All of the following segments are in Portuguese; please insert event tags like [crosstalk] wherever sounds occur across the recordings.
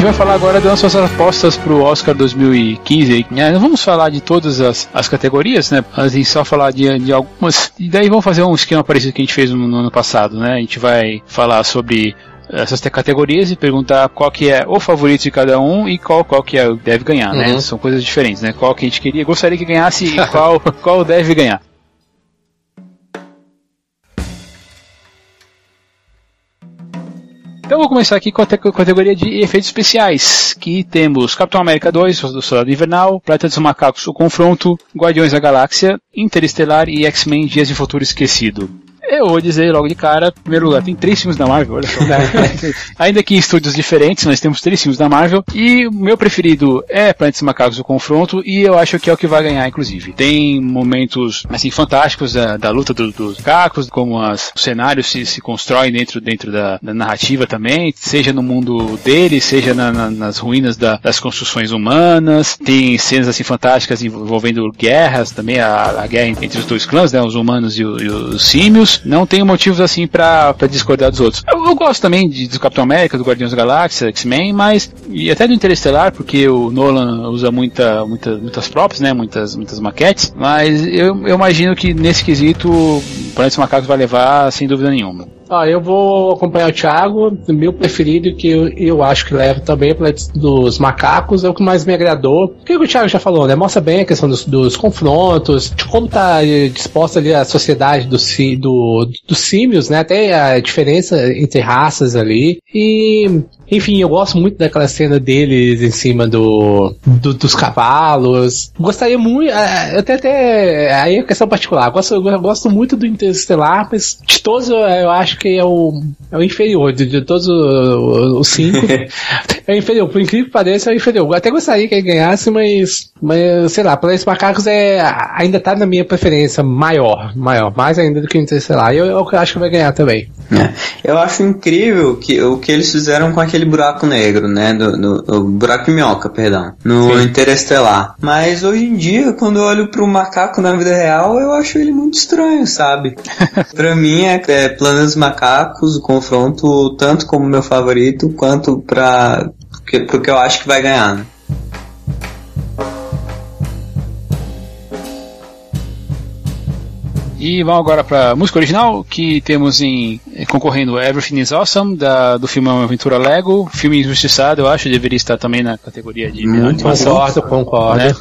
gente vai falar agora das nossas apostas pro Oscar 2015. Né? Não vamos falar de todas as, as categorias, né? A gente só falar de, de algumas. E daí vamos fazer um esquema parecido que a gente fez no, no ano passado, né? A gente vai falar sobre essas categorias e perguntar qual que é o favorito de cada um e qual qual que é, deve ganhar, né? uhum. né? São coisas diferentes, né? Qual que a gente queria, gostaria que ganhasse e [laughs] qual, qual deve ganhar. Então vou começar aqui com a categoria de efeitos especiais, que temos Capitão América 2, do Soldado Invernal, Planeta dos Macacos, O Confronto, Guardiões da Galáxia, Interestelar e X-Men Dias de Futuro Esquecido. Eu vou dizer logo de cara, em primeiro lugar, tem três filmes da Marvel, olha só. [laughs] Ainda que em estúdios diferentes, nós temos três filmes da Marvel. E o meu preferido é Planeta Macacos o Confronto, e eu acho que é o que vai ganhar, inclusive. Tem momentos, assim, fantásticos da, da luta do, dos macacos, como as, os cenários se, se constroem dentro, dentro da, da narrativa também, seja no mundo deles, seja na, na, nas ruínas da, das construções humanas. Tem cenas, assim, fantásticas envolvendo guerras também, a, a guerra entre os dois clãs, né, os humanos e, o, e os símios não tenho motivos assim para discordar dos outros. Eu, eu, gosto também de, do Capitão América, do Guardiões da Galáxia, X-Men, mas e até do Interestelar, porque o Nolan usa muita, muita, muitas props, né, muitas, muitas maquetes, mas eu, eu imagino que nesse quesito o Planeta Macacos vai levar sem dúvida nenhuma. Ah, eu vou acompanhar o Thiago, meu preferido, que eu, eu acho que leva também para dos macacos, é o que mais me agradou. O que o Thiago já falou, né? Mostra bem a questão dos, dos confrontos, de como tá eh, disposta ali a sociedade do, do, dos símios, né? Até a diferença entre raças ali. E enfim, eu gosto muito daquela cena deles em cima do, do dos cavalos. Gostaria muito, é, até até aí é questão particular. Eu gosto, eu gosto muito do Interestelar, mas de todos eu acho que é o, é o inferior de, de todos os, cinco. [laughs] é o inferior, por incrível que pareça, é o inferior. Eu até gostaria que ele ganhasse, mas, mas sei lá, para esses macacos é ainda tá na minha preferência maior, maior, mais ainda do que o Interestelar. Eu, eu acho que vai ganhar também. É. Eu acho incrível que o que eles fizeram com aquele aquele buraco negro, né? Do, do, do buraco minhoca, perdão. No Sim. Interestelar. Mas hoje em dia, quando eu olho pro macaco na vida real, eu acho ele muito estranho, sabe? [laughs] pra mim é, é Planos Macacos, o confronto tanto como meu favorito, quanto pra, pro que eu acho que vai ganhar, né? E vamos agora para música original, que temos em concorrendo Everything is Awesome, da, do filme Uma Aventura Lego, filme injustiçado, eu acho, deveria estar também na categoria de Muito Concordo, concordo. Né?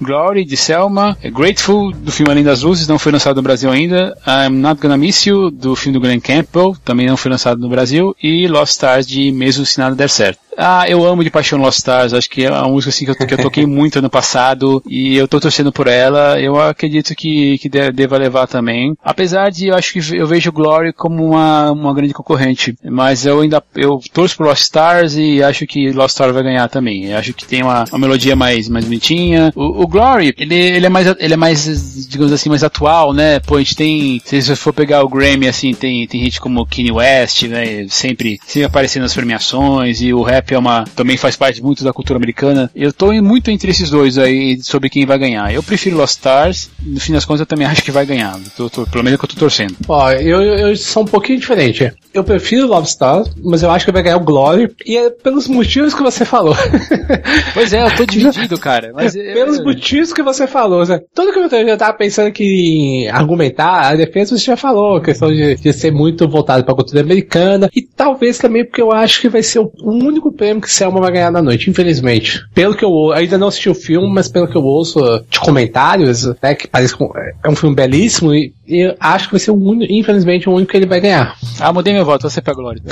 Glory, de Selma, Grateful, do filme Além das Luzes, não foi lançado no Brasil ainda, I'm Not Gonna Miss You, do filme do Glenn Campbell, também não foi lançado no Brasil, e Lost Stars, de Mesmo Se Nada Der Certo. Ah, eu amo de paixão Lost Stars, acho que é uma música assim que eu, que eu toquei [laughs] muito ano passado e eu tô torcendo por ela. Eu acredito que, que deva levar também. Apesar de eu acho que eu vejo Glory como uma, uma grande concorrente, mas eu ainda eu torço por Lost Stars e acho que Lost Stars vai ganhar também. Eu acho que tem uma, uma melodia mais, mais bonitinha. O, o, Glory, ele, ele é mais ele é mais digamos assim mais atual, né? Pô, a gente tem se você for pegar o Grammy assim, tem tem gente como Kanye West, né? Sempre sempre aparecendo nas premiações e o rap é uma também faz parte muito da cultura americana. Eu tô muito entre esses dois aí sobre quem vai ganhar. Eu prefiro Lost Stars, no fim das contas eu também acho que vai ganhar. Tô, tô, pelo menos é que eu tô torcendo. Ó, eu, eu sou um pouquinho diferente. Eu prefiro Love Stars, mas eu acho que vai ganhar o Glory e é pelos motivos que você falou. [laughs] Pois é, eu tô dividido, cara. Mas pelos eu... motivos que você falou, né? Tudo que eu já tava pensando que em argumentar, a defesa você já falou, a questão de, de ser muito voltado pra cultura americana e talvez também porque eu acho que vai ser o único prêmio que Selma vai ganhar na noite, infelizmente. Pelo que eu ainda não assisti o filme, mas pelo que eu ouço de comentários, né, que parece que é um filme belíssimo e, e acho que vai ser o único, infelizmente, o único que ele vai ganhar. Ah, mudei meu voto, você pega o Glória. [laughs]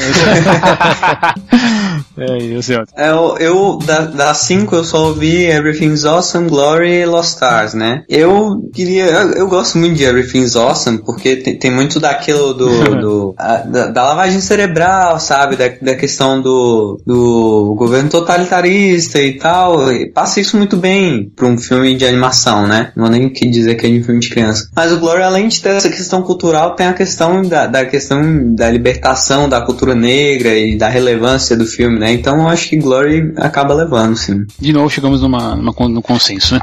[laughs] é, sei. É, eu, eu da, das cinco eu só ouvi Everything's Awesome, Glory e Lost Stars, né? Eu queria, eu, eu gosto muito de Everything's Awesome porque tem, tem muito daquilo do, [laughs] do a, da, da, lavagem cerebral, sabe? Da, da questão do, do governo totalitarista e tal. E passa isso muito bem para um filme de animação, né? Não vou nem dizer que é de um filme de criança. Mas o Glory, além de ter essa questão cultural, tem a questão da, da questão da libertação da cultura negra e da relevância do filme, né? Então eu acho que Glory acaba levando, sim. De novo chegamos numa, numa, num consenso, né?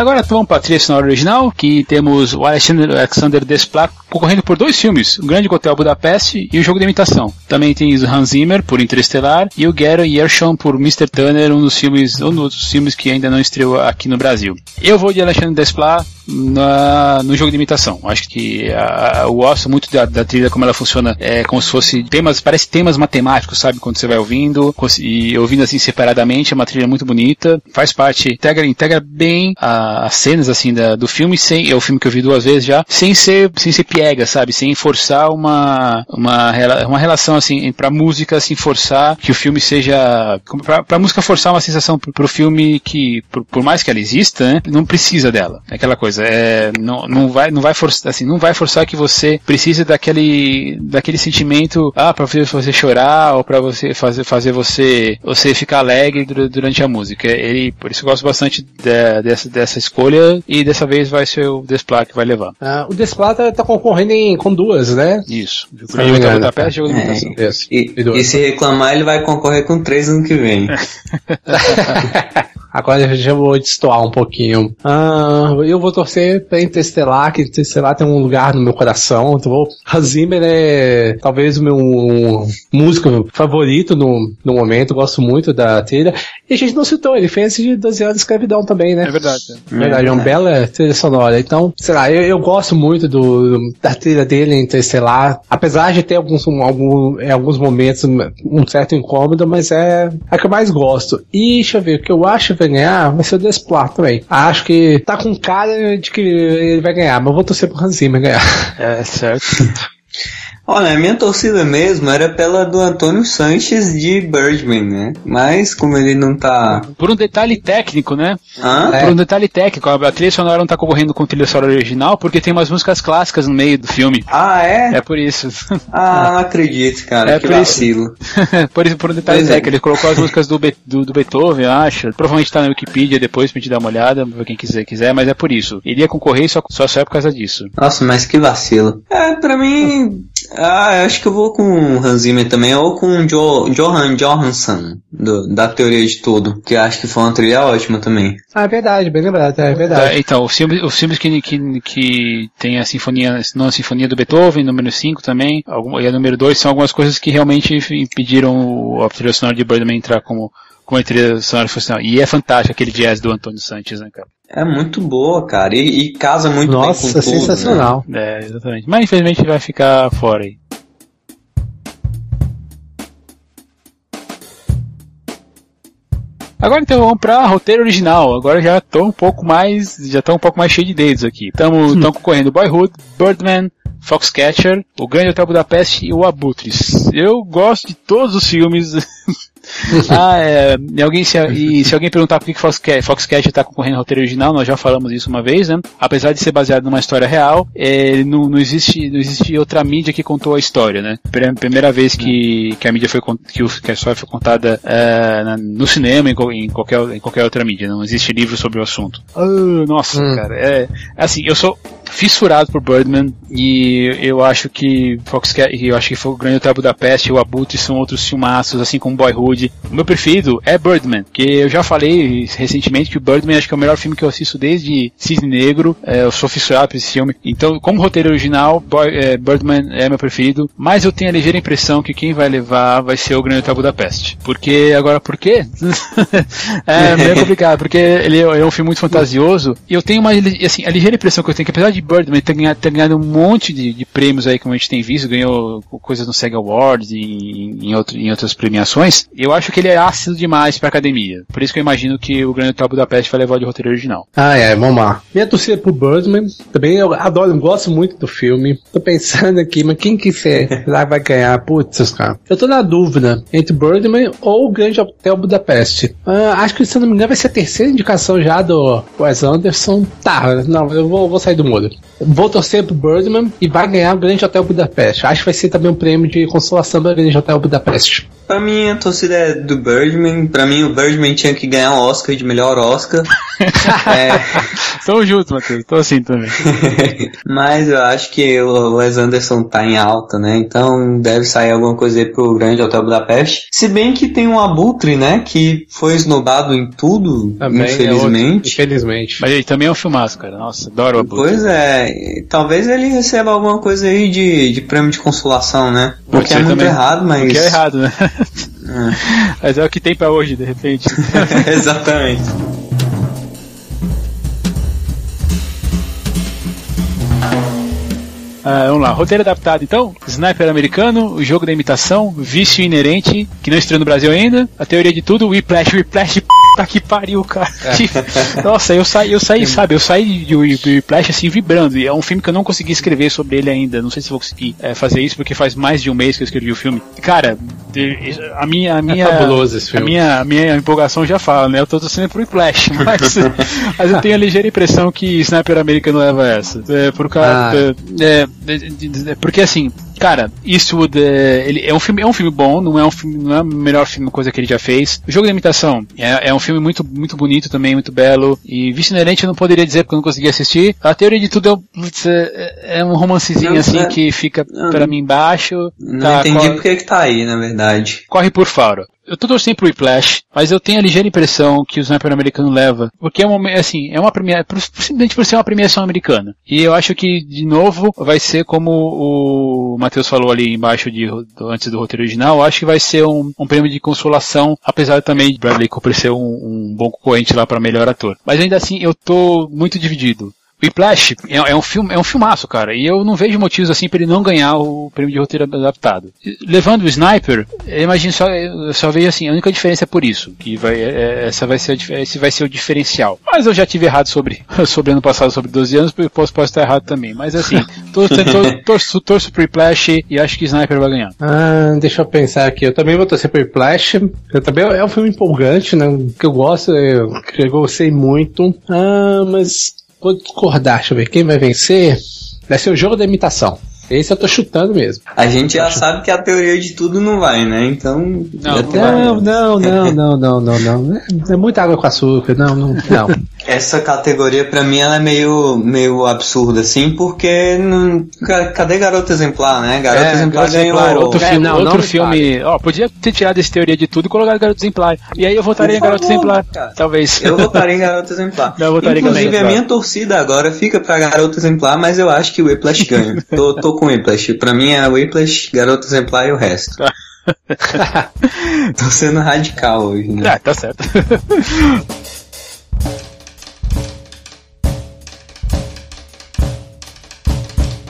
Agora vamos para a trilha sonora original, que temos o Alexander, Alexander Desplat concorrendo por dois filmes, O Grande Hotel Budapeste e O Jogo de Imitação. Também tem o Hans Zimmer por Interestelar e o Gero Yershon por Mr. Turner, um dos filmes, um dos filmes que ainda não estreou aqui no Brasil. Eu vou de Alexandre Desplat na, no jogo de imitação. Acho que a, a, eu gosto muito da, da, trilha, como ela funciona, é como se fosse temas, parece temas matemáticos, sabe? Quando você vai ouvindo, e ouvindo assim separadamente, é uma trilha muito bonita, faz parte, integra, integra bem as cenas assim da, do filme, sem, é o filme que eu vi duas vezes já, sem ser, sem ser piega, sabe? Sem forçar uma, uma, uma relação assim, pra música assim, forçar que o filme seja, pra música forçar uma sensação pro, pro filme que, por, por mais que ela exista, né, não precisa dela. É aquela coisa, é, não, não vai, não vai forçar, assim, não vai forçar que você precise daquele, daquele sentimento, ah, para fazer você chorar ou para você fazer, fazer você, você ficar alegre durante a música. Ele, por isso eu gosto bastante de, dessa, dessa escolha e dessa vez vai ser o Desplat que vai levar. Ah, o Desplat tá, tá concorrendo em, com duas, né? Isso. O jogo da peça, jogo é, e, e, e se reclamar, ele vai concorrer com três ano que vem. [laughs] [laughs] Agora eu já vou destoar um pouquinho. Ah, eu vou torcer pra Interestelar, que Interestelar tem um lugar no meu coração. Então, vou... Hans Zimmer é talvez o meu músico favorito no, no momento. Gosto muito da trilha. E a gente não citou, ele fez de 12 anos de escravidão também, né? É verdade. É verdade, é uma bela trilha sonora. Então, sei lá, eu, eu gosto muito do, da trilha dele em Interestelar. Apesar de ter alguns, algum, em alguns momentos um certo incômodo, mas é a que eu mais gosto. E deixa eu ver, o que eu acho vai ganhar vai ser o Desplat também. Acho que tá com cara de que ele vai ganhar, mas vou torcer pro Hans Zimmer ganhar. É, certo. [laughs] Olha, a minha torcida mesmo era pela do Antônio Sanches de Birdman, né? Mas como ele não tá. Por um detalhe técnico, né? Hã? Por um detalhe técnico, a trilha sonora não tá concorrendo com a trilha sonora original porque tem umas músicas clássicas no meio do filme. Ah, é? É por isso. [laughs] Ah, não acredito, cara. É que por vacilo. Isso. [laughs] por isso, por um detalhe pois é. técnico. É. Ele colocou as músicas do, Be do, do, Beethoven, acho. Provavelmente tá na Wikipedia depois pra gente dar uma olhada, pra quem quiser, quiser, mas é por isso. Ele ia concorrer só, só, só é por causa disso. Nossa, mas que vacilo. É, pra mim. Ah, eu acho que eu vou com o Hans Zimmer também, ou com o jo Johan Johansson, do, da Teoria de Tudo, que acho que foi uma trilha ótima também. Ah, é verdade, bem lembrado, é verdade. É, então, os filmes, os filmes que, que, que tem a sinfonia, não a sinfonia do Beethoven, número 5 também, algum, e a número 2 são algumas coisas que realmente impediram a trilha sonora de Birdman entrar como, como a trilha sonora funcional. E é fantástico aquele jazz do Antônio Santos, né, cara? É muito boa, cara. E, e casa muito Nossa, bem com tudo. Nossa, sensacional. Né? É, exatamente. Mas infelizmente vai ficar fora aí. Agora então vamos para roteiro original. Agora já tô um pouco mais, já tô um pouco mais cheio de dedos aqui. Estamos hum. concorrendo Boyhood, Birdman, Foxcatcher, O Grande Hotel Budapeste e O Abutres. Eu gosto de todos os filmes [laughs] ah, é. E, alguém, se, e se alguém perguntar por que Foxcatcher, está concorrendo ao roteiro original, nós já falamos isso uma vez, né? Apesar de ser baseado numa história real, é, não, não, existe, não existe outra mídia que contou a história, né? Primeira vez que, que a mídia foi que, que a história foi contada é, no cinema, em, em, qualquer, em qualquer outra mídia. Não existe livro sobre o assunto. Oh, nossa, hum. cara. É, assim, eu sou fissurado por Birdman e eu acho que Foxcatcher, eu acho que foi o Grande Hotel Budapeste o Abutre são outros filmaços, assim como Boyhood o meu preferido é Birdman, que eu já falei recentemente que o Birdman acho que é o melhor filme que eu assisto desde Cisne Negro. É, eu sou fissurado por esse filme. Então, como roteiro original, Boy, é, Birdman é meu preferido. Mas eu tenho a ligeira impressão que quem vai levar vai ser o Grande Hotel Budapeste. Porque, agora, por quê? [laughs] é meio complicado, porque ele é um filme muito fantasioso. E eu tenho uma, assim, a ligeira impressão que eu tenho que apesar de Birdman ter ganhado, ter ganhado um monte de, de, prêmios aí, como a gente tem visto, ganhou coisas no SEG Awards e em, em, outro, em outras premiações, eu acho que ele é ácido demais pra academia. Por isso que eu imagino que o Grande Hotel Budapeste vai levar de roteiro original. Ah, é, vamos lá. Minha torcida pro Birdman, também eu adoro, gosto muito do filme. Tô pensando aqui, mas quem que será [laughs] vai ganhar? Putz, cara. Eu tô na dúvida entre Birdman ou o Grande Hotel Budapeste. Ah, acho que, se não me engano, vai ser a terceira indicação já do Wes Anderson. Tá, não, eu vou, vou sair do Vou torcer pro Birdman e vai ganhar o Grande Hotel Budapeste. Acho que vai ser também um prêmio de consolação do Grande Hotel Budapeste. pra mim a torcida é do Birdman. Pra mim o Birdman tinha que ganhar um Oscar de melhor Oscar. [laughs] é... Tamo junto, Matheus. Tô assim também. [laughs] Mas eu acho que o Wes Anderson tá em alta, né? Então deve sair alguma coisa aí pro Grande Hotel Budapeste. Se bem que tem um Abutre, né? Que foi esnobado em tudo, também infelizmente. É outro, infelizmente. Mas ele também é um filmaço, cara. Nossa, adoro o Abutre. Pois é. Talvez ele receba alguma coisa aí de, de prêmio de consolação, né? Porque é muito também. errado, mas. Porque é errado, né? [laughs] É. Mas é o que tem pra hoje, de repente. [laughs] Exatamente. Uh, vamos lá, roteiro adaptado então: Sniper americano, o jogo da imitação, vício inerente, que não estreou no Brasil ainda, a teoria de tudo, Whiplash, Whiplash, Puta que pariu, cara. É. Nossa, eu saí, eu saí, sabe, eu saí de Whiplash assim vibrando. E é um filme que eu não consegui escrever sobre ele ainda. Não sei se vou conseguir é, fazer isso porque faz mais de um mês que eu escrevi o filme. Cara, a minha, a minha, é a minha, a minha empolgação já fala, né? Eu tô torcendo pro Whiplash, [laughs] mas, mas eu tenho a ligeira impressão que Sniper Americano leva essa. É, por causa, ah. é, é, porque assim, cara, Eastwood é, ele é um filme, é um filme bom, não é um filme, não é o melhor filme coisa que ele já fez. O jogo da imitação é, é um filme muito, muito bonito também, muito belo. E Vice Inerente eu não poderia dizer porque eu não consegui assistir. A teoria de tudo é, é, é um romancezinho não, assim é, que fica para mim baixo. Não tá, entendi corre, porque que tá aí, na verdade. Corre por fora eu tô torcendo pro Whiplash, mas eu tenho a ligeira impressão que o Sniper americano leva, porque é uma, assim, é uma premiação, simplesmente por ser uma premiação americana. E eu acho que, de novo, vai ser como o Matheus falou ali embaixo de, antes do roteiro original, eu acho que vai ser um, um prêmio de consolação, apesar também de Bradley Cooper ser um, um bom concorrente lá para melhor ator. Mas ainda assim, eu tô muito dividido. Whiplash é, é, um filme, é um filmaço, cara, e eu não vejo motivos assim para ele não ganhar o prêmio de roteiro adaptado. Levando o Sniper, eu imagino só, eu só vejo assim, a única diferença é por isso, que vai, é, é essa vai ser, esse vai ser o diferencial. Mas eu já tive errado sobre, [laughs] sobre ano passado, sobre 12 anos, posso, posso estar errado também. Mas assim, [laughs] torço, torço, torço, torço pro Whiplash e acho que Sniper vai ganhar. Ah, deixa eu pensar aqui, eu também vou torcer pro Whiplash, eu também é um filme empolgante, né, que eu gosto, eu, que eu gostei muito, ah, mas Vou discordar, deixa eu ver. Quem vai vencer? Vai ser o jogo da imitação. Esse eu tô chutando mesmo. A gente já sabe que a teoria de tudo não vai, né? Então. Não, [laughs] não, não, não, não, não, não, não. É muita água com açúcar. Não, não, não. Essa categoria, pra mim, ela é meio, meio absurda, assim, porque. Não, cadê Garota Exemplar, né? Garota é, Exemplar ganhou. Outro, é, filme, não, outro não filme. Ó, podia ter tirado esse teoria de tudo e colocado Garota Exemplar. E aí eu votaria em Garota Exemplar. Cara. Talvez. Eu votaria em [laughs] Garota Exemplar. Não, eu votaria Inclusive, a minha torcida agora fica pra Garota Exemplar, mas eu acho que o Whiplash ganha. tô, tô com Whiplash. Pra mim é Whiplash, Garota Exemplar e o resto. [laughs] Tô sendo radical hoje, né? Ah, tá certo. [laughs]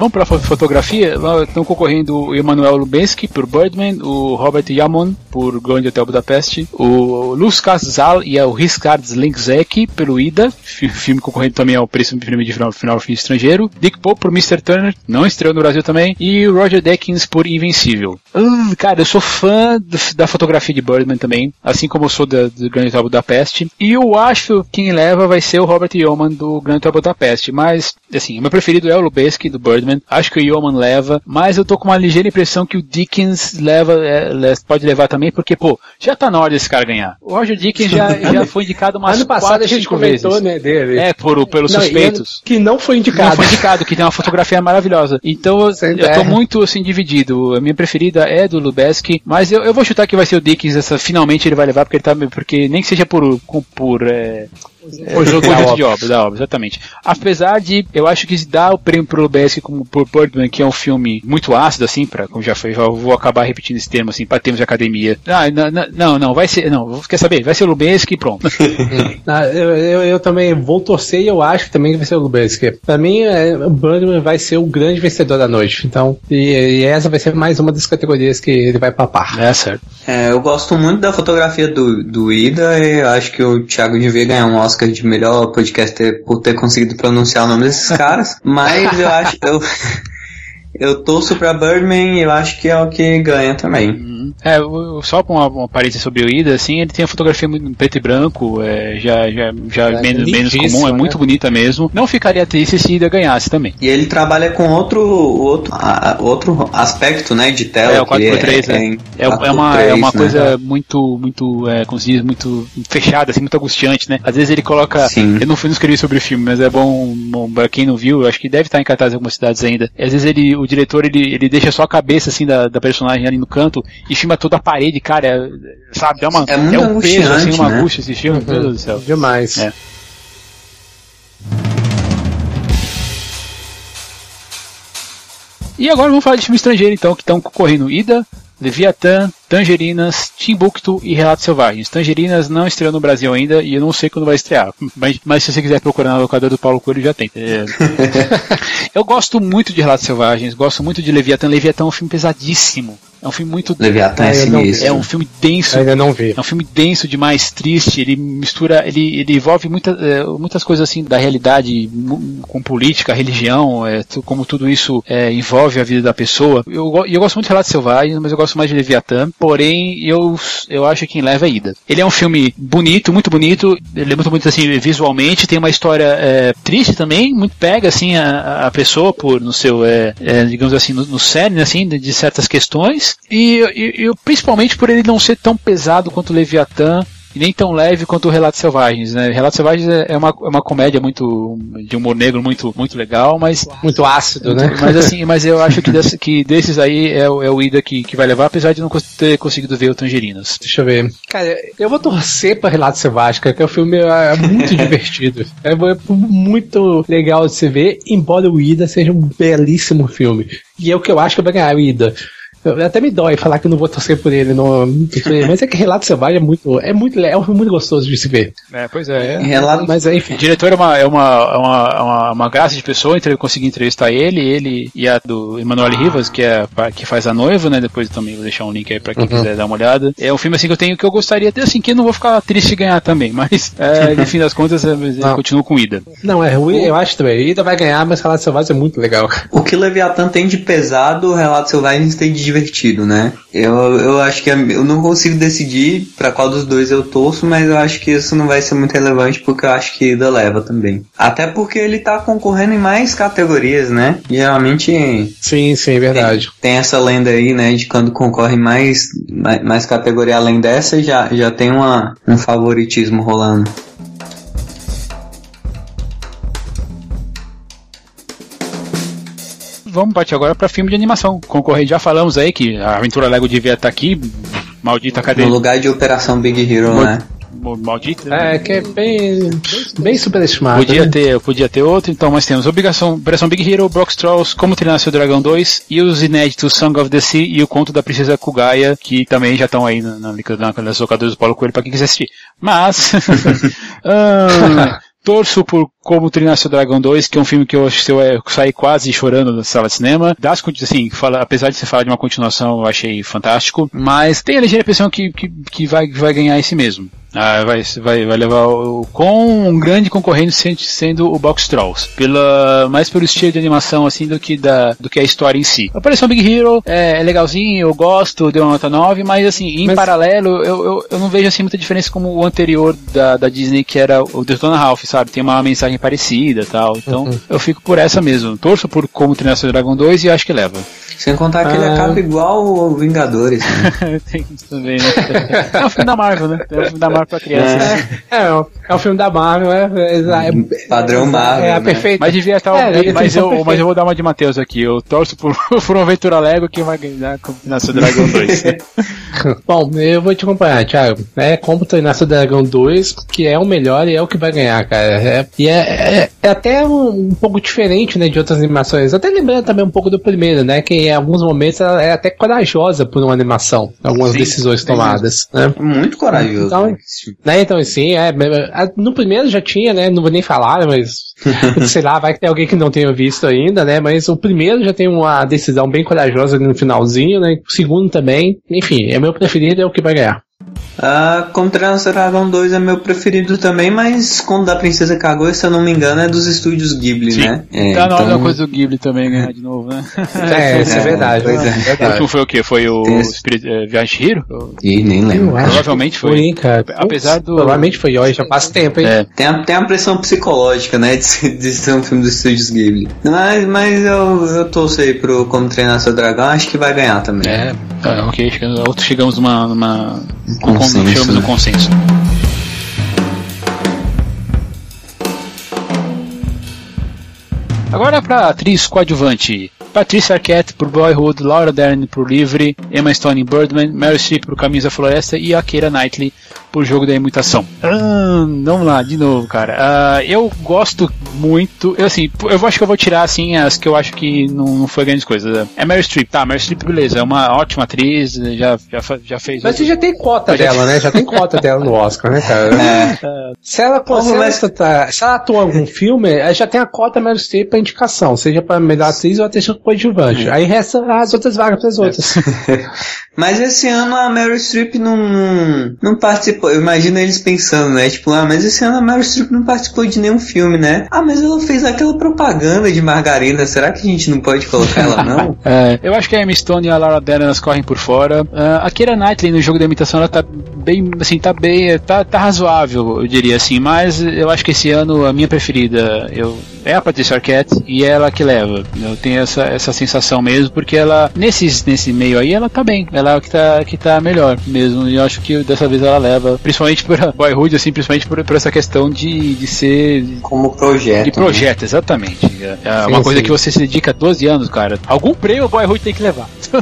Vamos para fotografia. Estão concorrendo o Emanuel Lubensky por Birdman, o Robert Yamon por Grande Hotel Budapeste, o Luz Casal e o Riskard Linkzek pelo Ida, filme concorrendo também ao preço do prêmio de final, final filme estrangeiro. Dick Pope por Mr. Turner, não estreou no Brasil também, e Roger Deakins por Invencível. Uh, cara, eu sou fã do, da fotografia de Birdman também, assim como eu sou da, do Grande Hotel Budapeste, e eu acho que quem leva vai ser o Robert Yeoman do Grande Hotel Budapeste, mas, assim, o meu preferido é o Lubensky do Birdman, Acho que o Yeoman leva, mas eu tô com uma ligeira impressão que o Dickens leva, é, pode levar também, porque, pô, já tá na hora desse cara ganhar. O Roger Dickens já, [laughs] já foi indicado umas ano passado a gente comentou, vezes. né, dele. É, por, pelos não, suspeitos. Que não foi indicado. Não foi indicado, que tem uma fotografia maravilhosa. Então, eu, eu tô muito, assim, dividido. A minha preferida é do Lubeski, mas eu, eu vou chutar que vai ser o Dickens, essa, finalmente ele vai levar, porque ele tá, porque nem que seja por, por, é, o jogo [laughs] da de obra, da obra, exatamente. Apesar de, eu acho que dá o prêmio pro Lubeski como por Birdman, que é um filme muito ácido, assim, pra, como já foi, já vou acabar repetindo esse termo, assim, para termos de academia. Ah, não, não, não, vai ser, não, quer saber? Vai ser o Lubeski e pronto. [laughs] ah, eu, eu, eu, também vou torcer e eu acho que também vai ser o Lubeski. Pra mim, é, o Birdman vai ser o grande vencedor da noite. Então, e, e, essa vai ser mais uma das categorias que ele vai papar. É, certo. É, eu gosto muito da fotografia do, do Ida e acho que o Thiago devia ganhar um Oscar de melhor podcaster por ter conseguido pronunciar o nome desses caras, mas eu acho. Eu, eu torço pra Birdman e eu acho que é o que ganha também. Uhum. É, só com uma, uma parência sobre o Ida, assim, ele tem a fotografia muito preto e branco, é, já, já, já é, menos, menos comum, é muito né? bonita mesmo. Não ficaria triste se Ida ganhasse também. E ele trabalha com outro, outro, a, outro aspecto, né, de tela. É, o 4x3, é, né? É, é, uma, é uma né? coisa muito, muito, é, como se diz, muito fechada, assim, muito angustiante, né? Às vezes ele coloca, Sim. eu não fui escrever sobre o filme, mas é bom, bom pra quem não viu, eu acho que deve estar em cartaz em algumas cidades ainda. Às vezes ele, o diretor, ele, ele deixa só a cabeça, assim, da, da personagem ali no canto e filma toda a parede, cara, é, sabe? É, uma, é, é um peso, assim, uma né? angústia esse filme, uhum. meu Deus do céu. Demais. É. E agora vamos falar de filme estrangeiro, então, que estão concorrendo Ida, Leviathan, Tangerinas, Timbuktu e Relatos Selvagens. Tangerinas não estreou no Brasil ainda e eu não sei quando vai estrear. Mas, mas se você quiser procurar na locadora do Paulo Coelho, já tem. É. [laughs] eu gosto muito de Relatos Selvagens, gosto muito de Leviathan. Leviathan é um filme pesadíssimo. É um filme muito. Leviathan é, sinistro. é um filme denso. ainda não vi. É um filme denso demais, triste. Ele mistura, ele, ele envolve muita, é, muitas coisas assim da realidade com política, religião, é, como tudo isso é, envolve a vida da pessoa. Eu, eu gosto muito de Relatos Selvagens, mas eu gosto mais de Leviathan porém eu, eu acho que quem leva é Ida. Ele é um filme bonito, muito bonito, ele é muito bonito assim visualmente, tem uma história é, triste também, muito pega assim a, a pessoa por no seu, é, é, digamos assim, no, no cerne assim, de, de certas questões, e, e, e, principalmente por ele não ser tão pesado quanto Leviathan, e nem tão leve quanto o Relatos Selvagens, né? Relatos Selvagens é, é uma, é uma comédia muito de humor negro muito muito legal, mas muito ácido, né? [laughs] Mas assim, mas eu acho que, desse, que desses aí é, é o Ida que, que vai levar, apesar de não ter conseguido ver o Tangerinas. Deixa eu ver. Cara, eu vou torcer para Relatos Selvagens, que o filme é muito [laughs] divertido. É, é muito legal de se ver, embora o Ida seja um belíssimo filme. E é o que eu acho que vai ganhar o Ida. Até me dói falar que eu não vou torcer por ele, no, mas é que Relato Selvagem é muito, é muito, é muito gostoso de se ver. É, pois é. é Relato... Mas enfim. O diretor é uma, é uma, é uma, é uma, uma graça de pessoa, então eu consegui entrevistar ele, ele e a do Emanuel Rivas, que é que faz a noiva, né? Depois também vou deixar um link aí pra quem uhum. quiser dar uma olhada. É um filme assim que eu tenho que eu gostaria de assim, que eu não vou ficar triste de ganhar também, [laughs] mas é, no fim das contas eu continuo com Ida. Não, é, eu acho também. Ida vai ganhar, mas Relato Selvagem é muito legal. O que Leviathan tem de pesado, o Relato Selvagem tem de divertido, né? Eu, eu acho que eu não consigo decidir para qual dos dois eu torço, mas eu acho que isso não vai ser muito relevante porque eu acho que Ida leva também. Até porque ele tá concorrendo em mais categorias, né? Geralmente. Sim, sim, é verdade. Tem, tem essa lenda aí, né? De quando concorre mais, mais, mais categoria além dessa, já, já tem uma, um favoritismo rolando. Vamos partir agora para filme de animação. Concorrer, já falamos aí que a Aventura Lego devia estar tá aqui. Maldita cadeia. No lugar de Operação Big Hero, Mo né? Maldita. É, que é bem, bem superestimado. Podia né? ter, podia ter outro, então nós temos Obrigação, Operação Big Hero, Brock Strauss, Como Treinar Seu Dragão 2 e os inéditos Song of the Sea e o Conto da Princesa Kugaya, que também já estão aí na, na, na, nas locadoras do Paulo Coelho para quem quiser assistir. Mas, [laughs] ah, torço por Como Treinar Seu Dragão 2, que é um filme que eu acho que eu saí quase chorando da sala de cinema. Das, assim, fala, apesar de você falar de uma continuação, eu achei fantástico. Mas tem a ligeira impressão que, que, que vai, vai ganhar esse mesmo. Ah, vai, vai, vai levar o, com um grande concorrente sendo o Box Trolls. Pela, mais pelo estilo de animação assim do que, da, do que a história em si. A Operação Big Hero é, é, legalzinho, eu gosto, deu uma nota 9, mas assim, em mas... paralelo, eu, eu, eu, não vejo assim muita diferença como o anterior da, da Disney, que era o Detona Ralph, sabe? Tem uma mensagem parecida tal. Então uhum. eu fico por essa mesmo. Torço por Como Treinar Seu Dragon 2 e acho que leva. Sem contar que ah. ele acaba igual o Vingadores. Né? [laughs] Tem isso também, né? É o filme da Marvel, né? É o filme da Marvel pra criança. É, é, é, é o filme da Marvel, é, é Padrão Marvel. É a né? perfeita. Mas devia estar. É, mas, eu, mas eu vou dar uma de Matheus aqui. Eu torço por, [laughs] por uma aventura Lego que vai ganhar Combinação Dragão 2. [laughs] Bom, eu vou te acompanhar, Thiago. É como treinar seu Dragão 2, que é o melhor e é o que vai ganhar, cara. É, e é, é, é até um, um, pouco diferente, né, de outras animações. Até lembrando também um pouco do primeiro, né, que em alguns momentos ela é até corajosa por uma animação, algumas Sim, decisões tomadas. Né? Muito corajoso. Então, né, então sim, é, no primeiro já tinha, né, não vou nem falar, mas [laughs] sei lá, vai que tem alguém que não tenha visto ainda, né, mas o primeiro já tem uma decisão bem corajosa no finalzinho, né, o segundo também, enfim, é meu preferido, é o que vai ganhar. Uh, Como Treinar Seu Dragão 2 é meu preferido também, mas quando da Princesa Kaguya, se eu não me engano, é dos estúdios Ghibli, Sim. né? É, tá na hora então- da coisa do Ghibli também ganhar de novo, né? É, [laughs] isso é, É, verdade. pois é. é O verdade. último foi o quê? Foi o esse- Spirit, eh, Viagem de Hiro? Ih, nem lembro. Provavelmente foi. hein, cara. Apesar do- Provavelmente foi hoje, já faz tempo, hein? É. Tem a, tem a pressão psicológica, né, de, ser- de ser um filme dos estúdios Ghibli. Mas, mas eu, eu torço aí pro Como Treinar Seu Dragão, acho que vai ganhar também. É, tá, ok, chegamos, chegamos numa, numa consenso, chegamos né? no consenso. Agora pra atriz coadjuvante. Patrícia Arquette por Boyhood, Laura Dern por Livre, Emma Stone em Birdman, Meryl Streep por Caminhos da Floresta e a Keira Knightley por Jogo da Imitação. Ah, vamos lá, de novo, cara. Ah, eu gosto muito, eu, assim, eu acho que eu vou tirar assim as que eu acho que não, não foi grandes coisas. É Meryl Streep, tá, Meryl Streep, beleza, é uma ótima atriz, já, já, já fez... Mas você já tem cota dela, né? Já tem cota [laughs] dela no Oscar, né, cara? É. Se ela, Como se, ela, vai- tá- se ela atua em algum filme, ela já tem a cota Meryl Streep pra indicação, seja pra melhor atriz ou atriz coadjuvante. Aí resta as outras vagas pras outras. [laughs] Mas esse ano a Meryl Streep não, não, não participou. Eu imagino eles pensando, né? Tipo, ah, mas esse ano a Meryl Streep não participou de nenhum filme, né? Ah, mas ela fez aquela propaganda de margarina. Será que a gente não pode colocar ela, não? [laughs] É, eu acho que a Emma Stone e a Laura Dern elas correm por fora. Ah, a Keira Knightley no jogo da imitação ela tá bem, assim, tá bem, tá, tá razoável, eu diria assim. Mas eu acho que esse ano a minha preferida eu, é a Patricia Arquette e é ela que leva. Eu tenho essa, essa sensação mesmo, porque ela nesses, nesse meio aí ela tá bem, ela é a que tá, que tá melhor mesmo. E eu acho que dessa vez ela leva, principalmente por [laughs] Boyhood, assim, principalmente por, por essa questão de, de ser Como projeto. de projeto, exatamente. É é Sim, uma coisa sim. que você se dedica 12 anos, cara. Algum prêmio o Boyhood tem que levar. [laughs]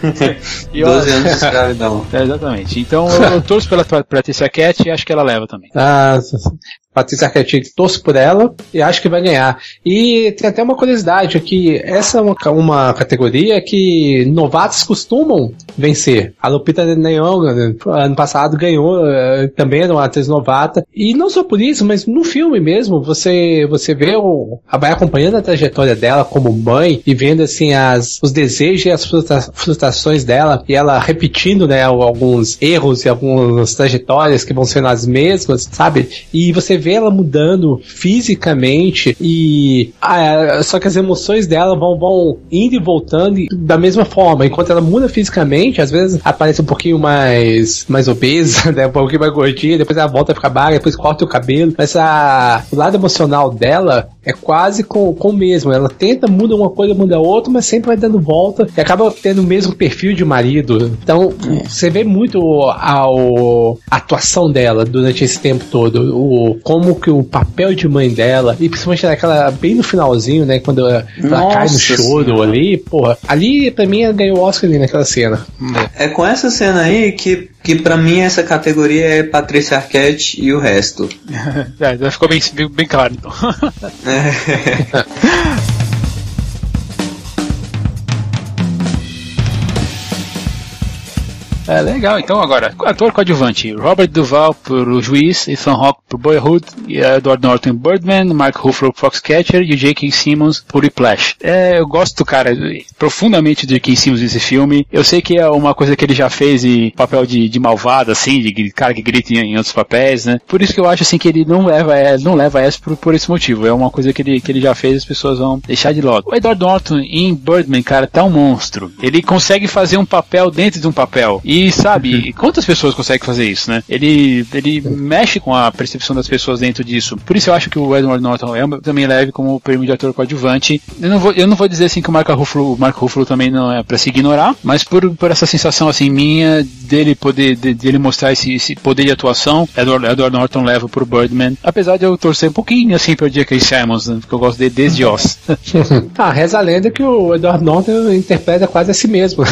E Né? eu- 12 anos de escravidão. [laughs] É, exatamente. Então eu, eu torço pela Patrícia Cat e acho que ela leva também. Ah, Patrícia Arquette, torço por ela e acho que vai ganhar. E tem até uma curiosidade aqui, essa é uma, uma categoria que novatos costumam vencer. A Lupita Nyong'o, né, ano passado, ganhou, eh, também era uma atriz novata. E não só por isso, mas no filme mesmo, você, você vê o, vai acompanhando a trajetória dela como mãe e vendo assim as, os desejos e as frustra- frustrações dela e ela repetindo, né, alguns erros e algumas trajetórias que vão sendo as mesmas, sabe? E você vê ela mudando fisicamente e ah, só que as emoções dela vão, vão indo e voltando e da mesma forma. Enquanto ela muda fisicamente, às vezes aparece um pouquinho mais mais obesa, [laughs] né, um pouquinho mais gordinha, depois ela volta a ficar magra, depois corta o cabelo. Mas a, o lado emocional dela é quase com, com o mesmo. Ela tenta, muda uma coisa, muda outra, mas sempre vai dando volta e acaba tendo o mesmo perfil de marido. Então, você vê muito a, o- a atuação dela durante esse tempo todo. O, como que o papel de mãe dela, e principalmente naquela, bem no finalzinho, né? Quando ela, ela cai no choro Senhora. ali, porra. Ali, pra mim, ela ganhou o Oscar ali naquela cena. É com essa cena aí que, que pra mim essa categoria é Patrícia Arquette e o resto. [laughs] É, já ficou bem, bem, bem claro então. É [laughs] [laughs] legal, então agora, ator coadjuvante, Robert Duval por O Juiz, Ethan Hawke por Boyhood, e Edward Norton Birdman, Mark Ruffalo por Foxcatcher e o J.K. Simmons por Whiplash. É, eu gosto, cara, profundamente do J.K. Simmons nesse filme. Eu sei que é uma coisa que ele já fez em papel de, de malvado, assim, de cara que grita em, em outros papéis, né? Por isso que eu acho, assim, que ele não leva, é, não leva essa por, por esse motivo. É uma coisa que ele, que ele já fez, as pessoas vão deixar de lado. O Edward Norton em Birdman, cara, tá um monstro. Ele consegue fazer um papel dentro de um papel. E sabe, quantas pessoas conseguem fazer isso, né? Ele, ele mexe com a percepção das pessoas dentro disso. Por isso eu acho que o Edward Norton é, também leve como prêmio de ator coadjuvante. Eu não vou, eu não vou dizer assim que o Mark Ruffalo, o Mark Ruffalo também não é pra se ignorar, mas por, por essa sensação assim minha dele poder, de, dele mostrar esse, esse poder de atuação, Edward, Edward Norton leva pro Birdman. Apesar de eu torcer um pouquinho assim pro J.K. Simmons, né, porque eu gosto dele desde [laughs] Oz. ah, reza a lenda que o Edward Norton interpreta quase a si mesmo.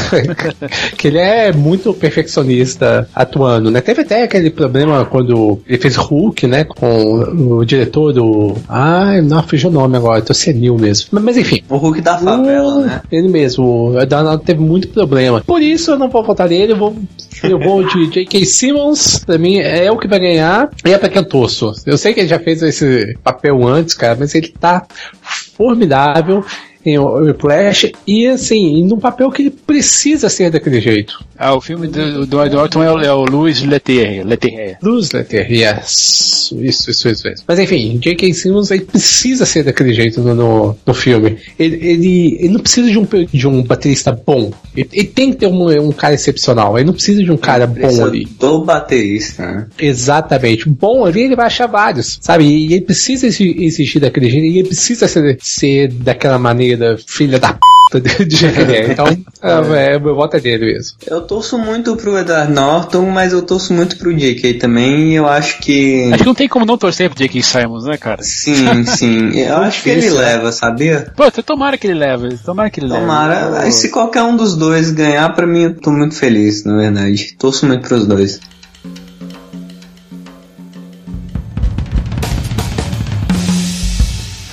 [laughs] que ele é muito perfeccionista atuando, né? Teve até aquele problema quando ele fez Hulk, né? Com o diretor do. Ah, não fugiu o nome agora, tô senil mesmo. Mas, mas enfim. O Hulk da favela, o- né? Ele mesmo, o Norton teve muito problema. Por isso eu não vou votar nele, eu vou, eu vou de J.K. Simmons, pra mim é o que vai ganhar, e é pra quem eu torço. Eu sei que ele já fez esse papel antes, cara, mas ele tá formidável. Tem o Flash, e assim, num papel que ele precisa ser daquele jeito. Ah, o filme do, do Edward Norton é o, é o Louis Leterrier. Leterrier. Louis Leterrier, yes. Isso, isso, isso, isso. Mas enfim, J.K. Simmons ele precisa ser daquele jeito no, no, no filme. Ele, ele, ele, não precisa de um, de um baterista bom. Ele, ele tem que ter um, um, cara excepcional. Ele não precisa de um cara bom ali. Do baterista, né? Exatamente. Bom ali ele vai achar vários, sabe? E ele precisa exigir daquele jeito. E ele precisa ser, ser daquela maneira filha da p de [laughs] Jacaré. Então, é, é, meu voto é dele mesmo. Eu torço muito pro Edward Norton, mas eu torço muito pro J.K. também. E eu acho que. Acho que não tem como não torcer pro J.K. Simons, né, cara? Sim, [laughs] sim. Eu acho que ele leva, sabia? Pô, tomara que ele leve. Tomara que ele leve. Tomara. Se qualquer um dos dois ganhar, pra mim, eu tô muito feliz, na verdade. Torço muito pros dois.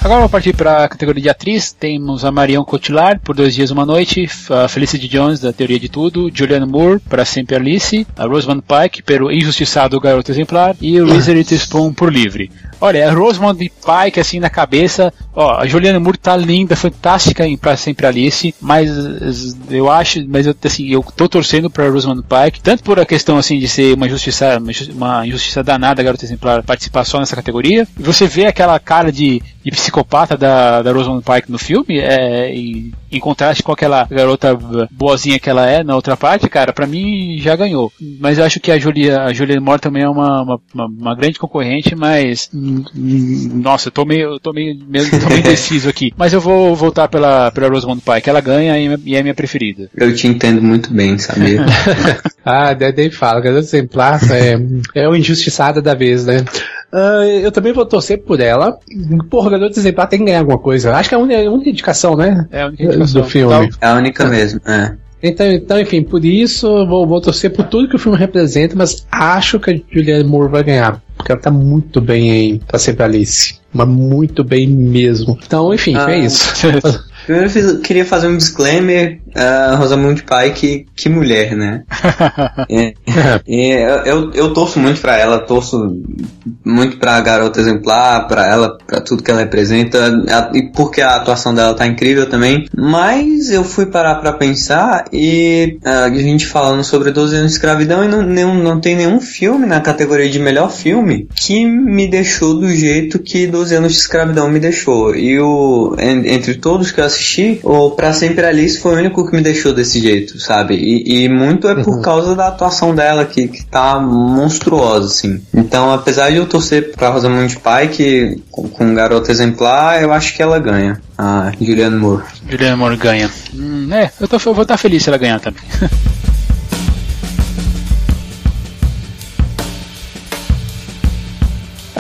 Agora vamos partir para a categoria de atriz. Temos a Marion Cotillard, por Dois Dias Uma Noite, a Felicity Jones, da Teoria de Tudo, Julianne Moore, para Sempre Alice, a Rosamund Pike, pelo Injustiçado Garoto Exemplar, e o [laughs] Reese Witherspoon, por Livre. Olha, a Rosamund Pike, assim, na cabeça, ó, a Julianne Moore tá linda, fantástica em Pra Sempre Alice, mas eu acho, mas eu, assim, eu tô torcendo pra Rosamund Pike, tanto por a questão, assim, de ser uma injustiça, uma injustiça danada, Garoto Exemplar, participar só nessa categoria, e você vê aquela cara de, de psicopata da, da Rosamund Pike no filme, é, em, em contraste com aquela garota boazinha que ela é na outra parte, cara, pra mim já ganhou. Mas eu acho que a Julia, a Julia Moore também é uma, uma, uma, uma grande concorrente, mas nossa, eu tô meio, eu tô meio, meio, tô meio [laughs] indeciso aqui. Mas eu vou voltar pela, pela Rosamund Pike, ela ganha e, é minha preferida. Eu te entendo muito bem, sabia? [laughs] ah, daí fala, garota exemplar é, é o injustiçada da vez, né? Uh, eu também vou torcer por ela. Porra, Garoto Exemplar tem que ganhar alguma coisa. Acho que é a única, a única indicação, né? É a única indicação. Do filme. É a única mesmo, é. Então, então, enfim, por isso vou, vou torcer por tudo que o filme representa, mas acho que a Julianne Moore vai ganhar. Porque ela tá muito bem em Pra Sempre Alice. Mas muito bem mesmo. Então, enfim, ah, é isso. Primeiro eu queria fazer um disclaimer, uh, Rosamund Pike, que mulher, né? [laughs] é, é, eu, eu torço muito pra ela, torço muito pra garota exemplar, pra ela, pra tudo que ela representa, e porque a atuação dela tá incrível também. Mas eu fui parar pra pensar e a gente falando sobre 12 anos de escravidão e não, não, não tem nenhum filme na categoria de melhor filme que me deixou do jeito que 12 anos de escravidão me deixou. E o, entre todos que eu assisti, o Pra Sempre Alice foi o único que me deixou desse jeito, sabe? E, e muito é por uhum. causa da atuação dela, que, que tá monstruosa, assim. Então, apesar de eu torcer pra Rosamund Pike com, com Garota Exemplar, eu acho que ela ganha. A Julianne Moore. Julianne Moore ganha. Hum, é, eu, tô, eu vou estar feliz se ela ganhar também. [laughs]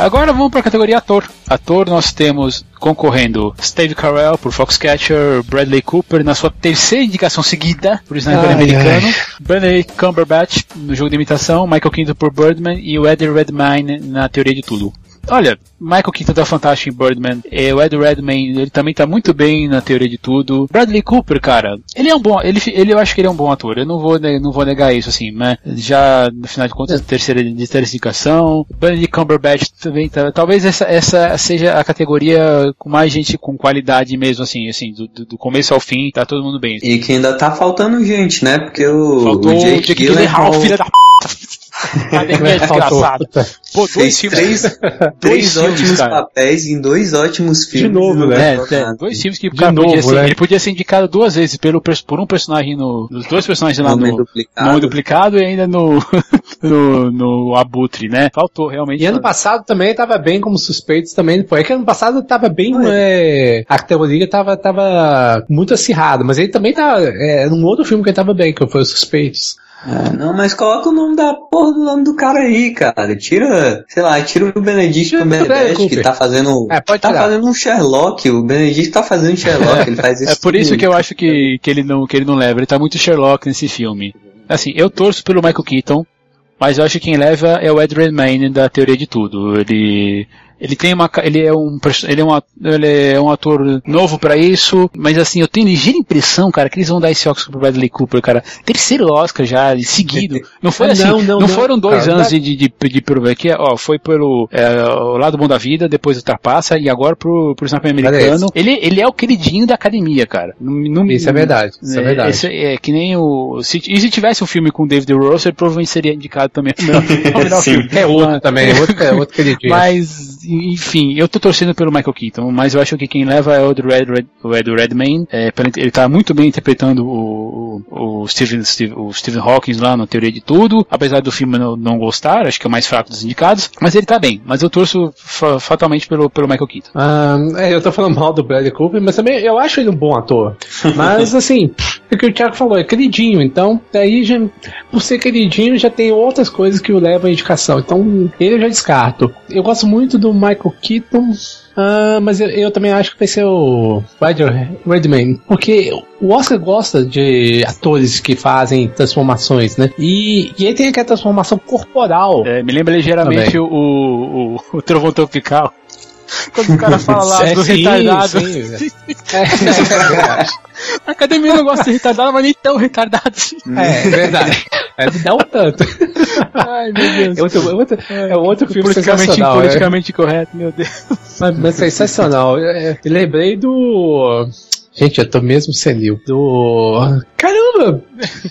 Agora vamos para a categoria ator. Ator nós temos concorrendo Steve Carell por Foxcatcher, Bradley Cooper na sua terceira indicação seguida por Sniper ai, americano, ai. Bradley Cumberbatch no jogo de imitação, Michael Keaton por Birdman e o Eddie Redmayne na teoria de tudo. Olha, Michael Keaton tá fantástico em Birdman. É, o Ed Redmayne, ele também tá muito bem na teoria de tudo. Bradley Cooper, cara, ele é um bom, ele, ele eu acho que ele é um bom ator. Eu não vou, não vou negar isso, assim, mas já, no final de contas, terceira, de terceira indicação. Benedict Cumberbatch também tá, talvez essa, essa seja a categoria com mais gente com qualidade mesmo, assim, assim, do, do começo ao fim, tá todo mundo bem. E que ainda tá faltando gente, né? Porque o, Faltou o Jake, Jake Gyllenhaal, filha da p... é desgraçado. Pô, dois filmes. Três, dois três filmes, ótimos cara. papéis em dois ótimos filmes. De novo, né? É, é, dois filmes que cara novo, podia ser, né? ele podia ser indicado duas vezes pelo, por um personagem no. Os dois personagens lá no. Duplicado. No duplicado e ainda no. [laughs] no, no Abutre, né? Faltou realmente. E ano passado também tava bem como suspeitos também. Foi é que ano passado tava bem. É, a categoria tava, tava muito acirrada, mas ele também tá. É, num outro filme que ele tava bem, que foi os Suspeitos. É, não, mas coloca o nome da porra do nome do cara aí, cara. Tira, sei lá, tira o Benedict Cumberbatch que tá fazendo, é, tá tirar. fazendo um Sherlock. O Benedict tá fazendo Sherlock, ele faz isso. É por isso que eu acho que, que ele não que ele não leva. Ele tá muito Sherlock nesse filme. Assim, eu torço pelo Michael Keaton, mas eu acho que quem leva é o Ed Redmayne da Teoria de Tudo. Ele Ele tem uma, ele é um, ele é um, ele é um ator novo para isso, mas assim, eu tenho ligeira impressão, cara, que eles vão dar esse Oscar pro Bradley Cooper, cara. Terceiro Oscar já, seguido. Não foi assim, não, não, não foram dois cara, anos de, de, de, de, aqui, ó, foi pelo é, o lado bom da vida, depois ultrapassa e agora pro, pro Snap americano. Ele, ele é o queridinho da academia, cara. Não, isso é verdade, isso é, é verdade. Esse, é que nem o, se, e se tivesse um filme com David Rose, ele provavelmente seria indicado também. Melhor, melhor filme. É outro também, outro, é outro queridinho. [laughs] Mas, enfim, eu tô torcendo pelo Michael Keaton, mas eu acho que quem leva é o Ed, Red, o Ed Redmayne. É, ele tá muito bem interpretando o, o, Stephen, Steve, o Stephen Hawking lá na teoria de tudo, apesar do filme não, não gostar, acho que é o mais fraco dos indicados, mas ele tá bem. Mas eu torço fatalmente pelo, pelo Michael Keaton. Ah, é, eu tô falando mal do Bradley Cooper, mas também eu acho ele um bom ator. [laughs] Mas assim, o que o Thiago falou, é queridinho, então daí já, por ser queridinho já tem outras coisas que o levam à indicação. Então ele eu já descarto. Eu gosto muito do Michael Keaton. Uh, mas eu, eu, também acho que vai ser o Redman, porque o Oscar gosta de atores que fazem transformações, né? E, e ele tem aquela transformação corporal. É, me lembra ligeiramente o, o, o, o Trovão Tropical. Quando o cara fala lá [laughs] é, do sim, retardado. Sim, é. [laughs] é. A academia não gosta de retardado, mas nem tão retardado assim. É, é verdade. É, não tanto. Ai, meu Deus. É outro, é outro, é outro filme politicamente, sensacional. Politicamente é. correto, meu Deus. Mas, mas sensacional. Eu, eu lembrei do Gente, eu tô mesmo senil. Do. Caramba!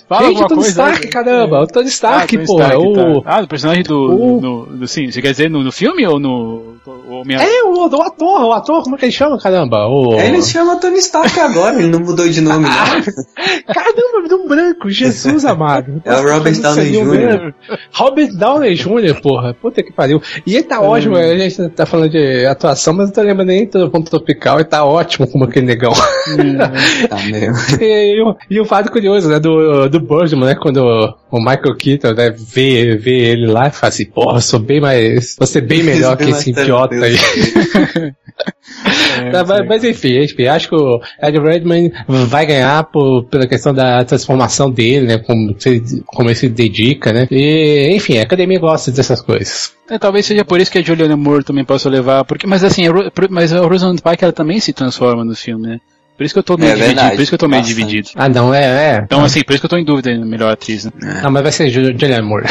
Fala Gente, o Tony Stark, caramba! O Tony Stark, ah, porra. Stark, o... Tá. Ah, do personagem do. O... No, do sim, você quer dizer no, no filme ou no. O minha... É, o, o ator, o ator, como é que ele chama, caramba? O... Ele se chama Tony Stark agora, ele não mudou de nome, não. [laughs] caramba, me deu um branco, Jesus amado. É o Robert Downey Jr. Robert Downey Jr., porra. Puta que pariu. E ele tá hum. ótimo, a gente tá falando de atuação, mas não tô lembrando nem do ponto tropical, ele tá ótimo como aquele negão. [laughs] E, e, e, um fato curioso, né, do, do Birdman, né, quando o Michael Keaton, né, vê, vê ele lá e fala assim, porra, sou bem mais, você é bem [laughs] melhor que esse idiota aí. É, [laughs] mas, mas, enfim, enfim, acho que o Ed Redman vai ganhar por, pela questão da transformação dele, né, como, como ele se dedica, né, e, enfim, a academia gosta dessas coisas. É, talvez seja por isso que a Juliana Moore também possa levar, porque, mas assim, a, mas a Rosamund Pike ela também se transforma no filme, né? Por isso que eu tô meio é dividido. Verdade, por isso que eu tô meio bastante. dividido. Ah, não, é, é. Então, assim, por isso que eu tô em dúvida na melhor atriz, né? Não, mas vai ser Julianne Moore.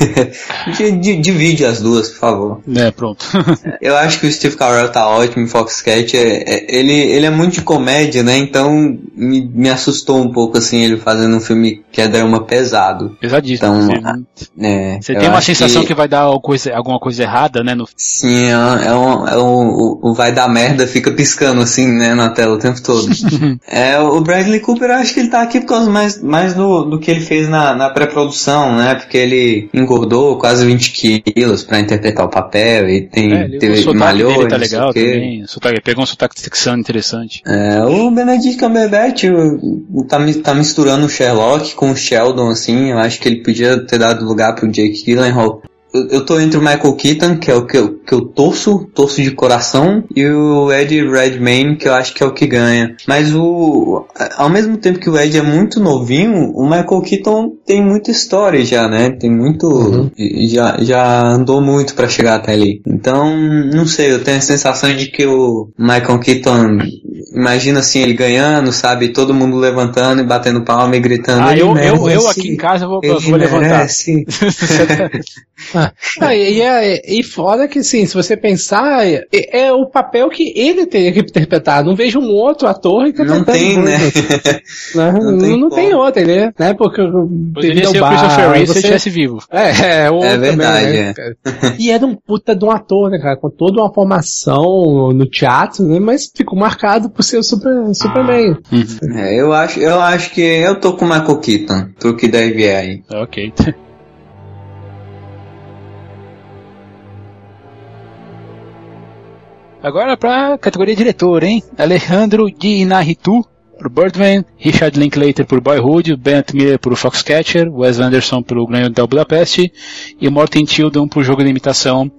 [laughs] Divide as duas, por favor. É, pronto. [laughs] eu acho que o Steve Carell tá ótimo em Foxcat. É, é, ele, ele é muito de comédia, né? Então me, me assustou um pouco, assim, ele fazendo um filme que é drama pesado. Pesadíssimo. Então, é, você tem uma sensação que... que... vai dar alguma coisa, alguma coisa errada, né? No... Sim, é, é, um, é um, o, o vai dar merda fica piscando, assim, né? Na tela o tempo todo. [laughs] é, o Bradley Cooper, eu acho que ele tá aqui por causa mais, mais do, do que ele fez na, na pré-produção, né? Porque ele engordou quase 20 quilos para interpretar o papel e tem é, ele, teve, o malhou, dele tá legal também. Sotaque, pegou um sotaque texano interessante. É, o Benedict Cumberbatch tá, tá misturando o Sherlock com o Sheldon assim, eu acho que ele podia ter dado lugar pro Jake Gyllenhaal eu, eu tô entre o Michael Keaton, que é o que eu, que eu torço, torço de coração, e o Ed Redmayne, que eu acho que é o que ganha. Mas o, ao mesmo tempo que o Ed é muito novinho, o Michael Keaton tem muita história já, né? Tem muito, uhum. já, já andou muito para chegar até ali. Então, não sei, eu tenho a sensação de que o Michael Keaton, imagina assim, ele ganhando, sabe? Todo mundo levantando e batendo palma e gritando. Ah, eu, eu, eu aqui em casa vou, vou levantar. [laughs] [laughs] ah, [laughs] e, é, e fora que, assim, se você pensar, é, é, o papel que ele teria que interpretar. Não vejo um outro ator interpretando. Não tem, né? [laughs] né? Não, tem, não tem outro, né? né? Porque Poderia ser o Christopher Reeve se estivesse vivo. É, é, é verdade. Também, né? é. E era um puta de um ator, né, cara? Com toda uma formação no teatro, né? Mas ficou marcado por ser o super, Superman. Uhum. É, eu acho, eu acho que eu tô com o Michael Keaton, pro que deve vir aí. Ok. [laughs] Agora pra categoria diretor, hein? Alejandro Di Inarritu por Birdman, Richard Linklater por Boyhood, Bent Miller por Foxcatcher, Wes Anderson pelo Grande Hotel Budapeste e Morten Tildon por Jogo de Imitação.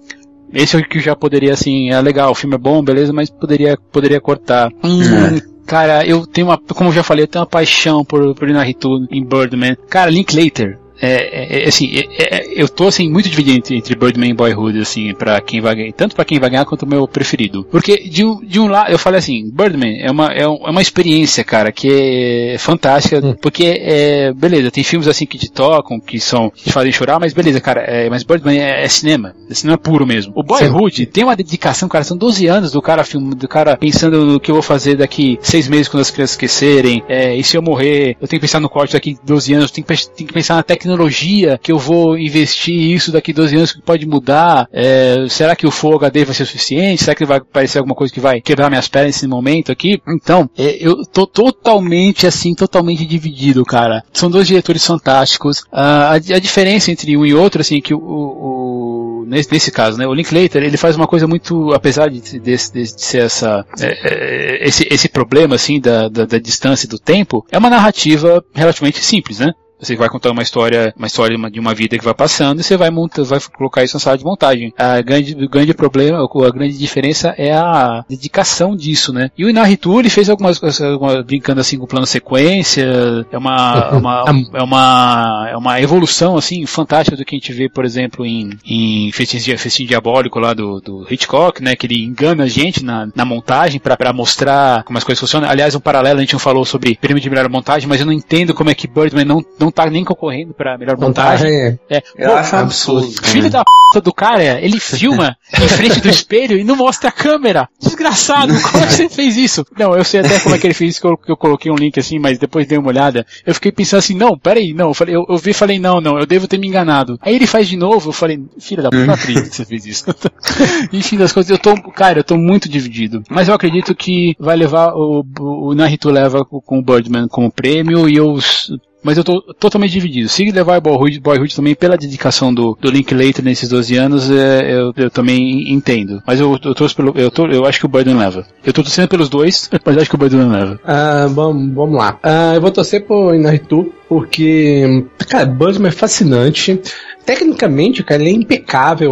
Esse é o que já poderia, assim, é legal, o filme é bom, beleza, mas poderia, poderia cortar. Hum, é. Cara, eu tenho uma, como eu já falei, eu tenho uma paixão por, por Inarritu em Birdman. Cara, Linklater, é, é, é assim, é, é, eu tô assim muito dividido entre, entre Birdman e Boyhood, assim, para quem vai ganhar, tanto para quem vai ganhar quanto o meu preferido. Porque de um, de um lado, eu falei assim, Birdman é uma, é, uma experiência, cara, que é fantástica, hum. porque é, beleza, tem filmes assim que te tocam, que são, que te fazem chorar, mas beleza, cara, é, mas Birdman é, é, cinema, é cinema puro mesmo. O Boyhood Sim. tem uma dedicação, cara, são 12 anos do cara filme, do cara pensando no que eu vou fazer daqui seis meses quando as crianças esquecerem, é, e se eu morrer, eu tenho que pensar no corte daqui 12 anos, eu tenho que, tenho que pensar na tecnologia que eu vou investir isso daqui 12 anos que pode mudar, é, será que o Full HD vai ser suficiente? Será que vai aparecer alguma coisa que vai quebrar minhas pernas nesse momento aqui? Então, é, eu tô totalmente assim, totalmente dividido, cara. São dois diretores fantásticos. Uh, a, a, diferença entre um e outro, assim, que o, o, o nesse, nesse, caso, né, o Linklater, ele faz uma coisa muito, apesar de, de, de, de ser essa, é, é, esse, esse problema, assim, da, da, da distância do tempo, é uma narrativa relativamente simples, né? Você vai contar uma história, uma história de uma vida que vai passando e você vai montar, vai colocar isso na sala de montagem. A grande, o grande problema, a grande diferença é a dedicação disso, né? E o Inaritu, ele fez algumas, algumas brincando assim com o plano sequência, é uma, uma, [laughs] é uma, é uma evolução assim fantástica do que a gente vê, por exemplo, em, em Festim, Festim Diabólico lá do, do Hitchcock, né? Que ele engana a gente na, na montagem para mostrar como as coisas funcionam. Aliás, um paralelo, a gente não falou sobre prêmio de melhor montagem, mas eu não entendo como é que Birdman não, não não tá nem concorrendo pra melhor montagem. montagem é. Eu Pô, acho um absurdo. Filho né? da p do cara, ele [laughs] filma em frente do espelho e não mostra a câmera. Desgraçado, [laughs] como é que você fez isso? Não, eu sei até como é que ele fez isso, que eu, que eu coloquei um link assim, mas depois dei uma olhada. Eu fiquei pensando assim, não, peraí, não. Eu, falei, eu, eu vi e falei, não, não, eu devo ter me enganado. Aí ele faz de novo, eu falei, filha da p, não acredito que você fez isso. [laughs] Enfim, das coisas, eu tô, cara, eu tô muito dividido. Mas eu acredito que vai levar, o, o Narito leva com o Birdman como prêmio e eu mas eu tô totalmente dividido. Se levar Boyhood, Boyhood também pela dedicação do, do Linklater nesses 12 anos, é, eu, eu também entendo. Mas eu, eu torço pelo. Eu, tô, eu acho que o Burden leva. Eu tô torcendo pelos dois, [laughs] mas acho que o Burden leva. Uh, bom, vamos lá. Uh, eu vou torcer por Inaritu, porque, cara, Birdman é fascinante. Tecnicamente, cara, ele é impecável.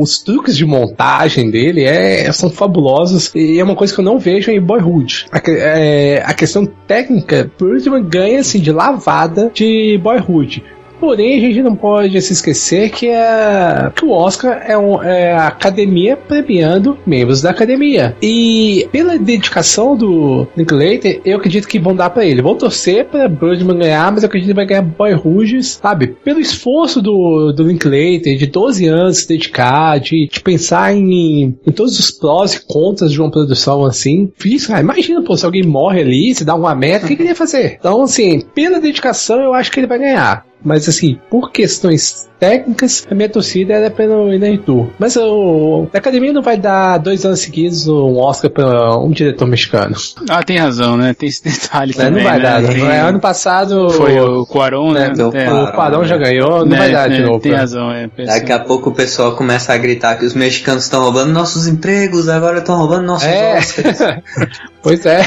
Os truques de montagem dele é, são fabulosos e é uma coisa que eu não vejo em Boyhood. A, é, a questão técnica, Birdman ganha assim de lavada de Boyhood. Porém, a gente não pode se esquecer que, é, que o Oscar é, um, é, a academia premiando membros da academia. E pela dedicação do Linklater, eu acredito que vão dar para ele. Vou torcer para Birdman ganhar, mas eu acredito que vai ganhar Boy Rouge, sabe? Pelo esforço do, do Linklater de 12 anos se dedicar, de, de pensar em, em todos os prós e contras de uma produção assim. Isso, ah, imagina, pô, se alguém morre ali, se dá uma meta, o que ele ia fazer? Então, assim, pela dedicação, eu acho que ele vai ganhar. Mas assim, por questões técnicas, a minha torcida era pelo Inaitu. Mas o, a academia não vai dar dois anos seguidos um Oscar para um diretor mexicano. Ah, tem razão, né? Tem esse detalhe é, também. Não vai né? dar. Tem... É, ano passado. Foi o Quaron, né? né? É, o Quaron já ganhou, não né? vai dar de novo. Tem razão, é. Daqui a pouco o pessoal começa a gritar que os mexicanos estão roubando nossos empregos, agora estão roubando nossos é. Oscars. [laughs] pois é.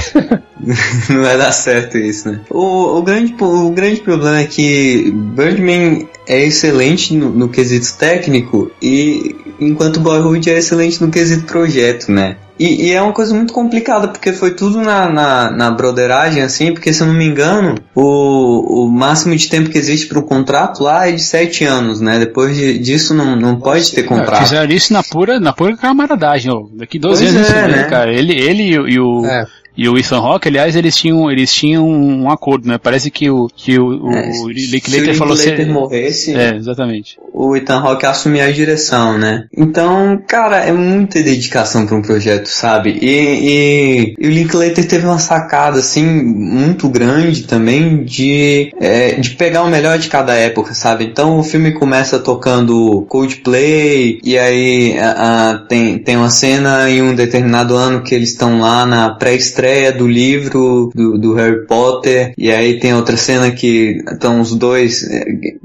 [laughs] não vai dar certo isso, né? O, o, grande, o grande problema é que Birdman é excelente no, no quesito técnico e enquanto Boyhood é excelente no quesito projeto, né? E, e, é uma coisa muito complicada, porque foi tudo na, na, na broderagem, assim, porque se eu não me engano, o, o máximo de tempo que existe para o contrato lá é de sete anos, né? Depois de, disso não, não pode ter contrato. É, fizeram isso na pura, na pura camaradagem, ó. Daqui 12 pois anos, é, né? cara. Ele, ele e, o, é e o Ethan Rock, aliás, eles tinham, eles tinham um acordo, né? Parece que o, que o, é, o Linklater falou. Se o morresse, é, exatamente. o Ethan Rock assumia a direção, né? Então, cara, é muita dedicação para um projeto, sabe? E, e, e, o Linklater teve uma sacada, assim, muito grande também de, é, de pegar o melhor de cada época, sabe? Então o filme começa tocando Coldplay, e aí a, a, tem, tem uma cena em um determinado ano que eles estão lá na pré-estreia estreia do livro do, do, Harry Potter, e aí tem outra cena que estão os dois é,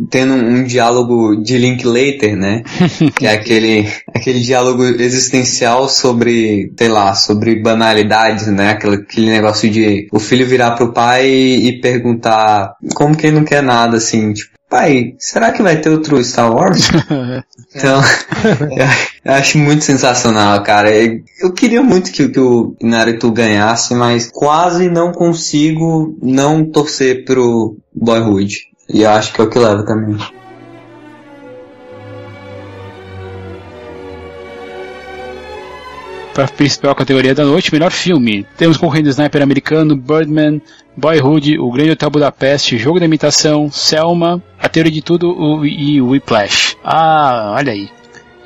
tendo um, diálogo de Linklater, né? [laughs] que é aquele, aquele diálogo existencial sobre, sei lá, sobre banalidades, né? Aquele, aquele negócio de o filho virar pro pai e, e perguntar como quem não quer nada, assim, tipo, pai, será que vai ter outro Star Wars? [laughs] então, [laughs] [laughs] eu acho muito sensacional, cara. Eu queria muito que, que o Naruto ganhasse, mas quase não consigo não torcer pro Boyhood. E eu acho que é o que leva também. Para a principal categoria da noite, melhor filme. Temos concorrendo Sniper americano, Birdman, Boyhood, O Grande Hotel Budapeste, Jogo da Imitação, Selma, A Teoria de Tudo e Whiplash. Ah, olha aí.